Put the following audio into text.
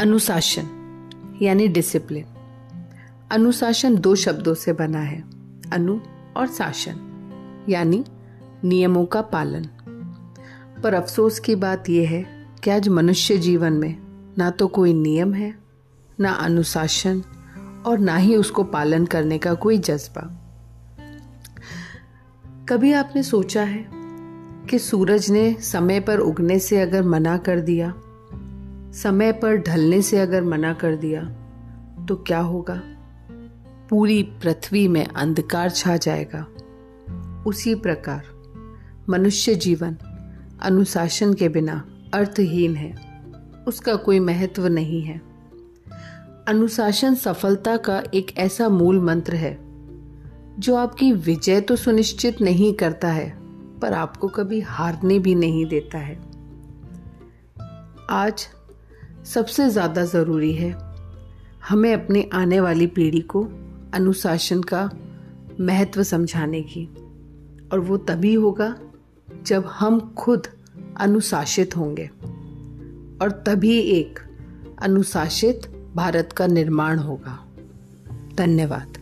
अनुशासन, यानी डिसिप्लिन अनुशासन दो शब्दों से बना है, अनु और शासन, यानी नियमों का पालन। पर अफसोस की बात यह है कि आज मनुष्य जीवन में ना तो कोई नियम है, ना अनुशासन और ना ही उसको पालन करने का कोई जज्बा। कभी आपने सोचा है कि सूरज ने समय पर उगने से अगर मना कर दिया समय पर ढलने से अगर मना कर दिया तो क्या होगा? पूरी पृथ्वी में अंधकार छा जाएगा। उसी प्रकार, मनुष्य जीवन अनुशासन के बिना अर्थहीन है। उसका कोई महत्व नहीं है। अनुशासन सफलता का एक ऐसा मूल मंत्र है, जो आपकी विजय तो सुनिश्चित नहीं करता है, पर आपको कभी हारने भी नहीं देता है। आज सबसे ज़्यादा ज़रूरी है हमें अपनी आने वाली पीढ़ी को अनुशासन का महत्व समझाने की। और वो तभी होगा जब हम खुद अनुशासित होंगे और तभी एक अनुशासित भारत का निर्माण होगा। धन्यवाद।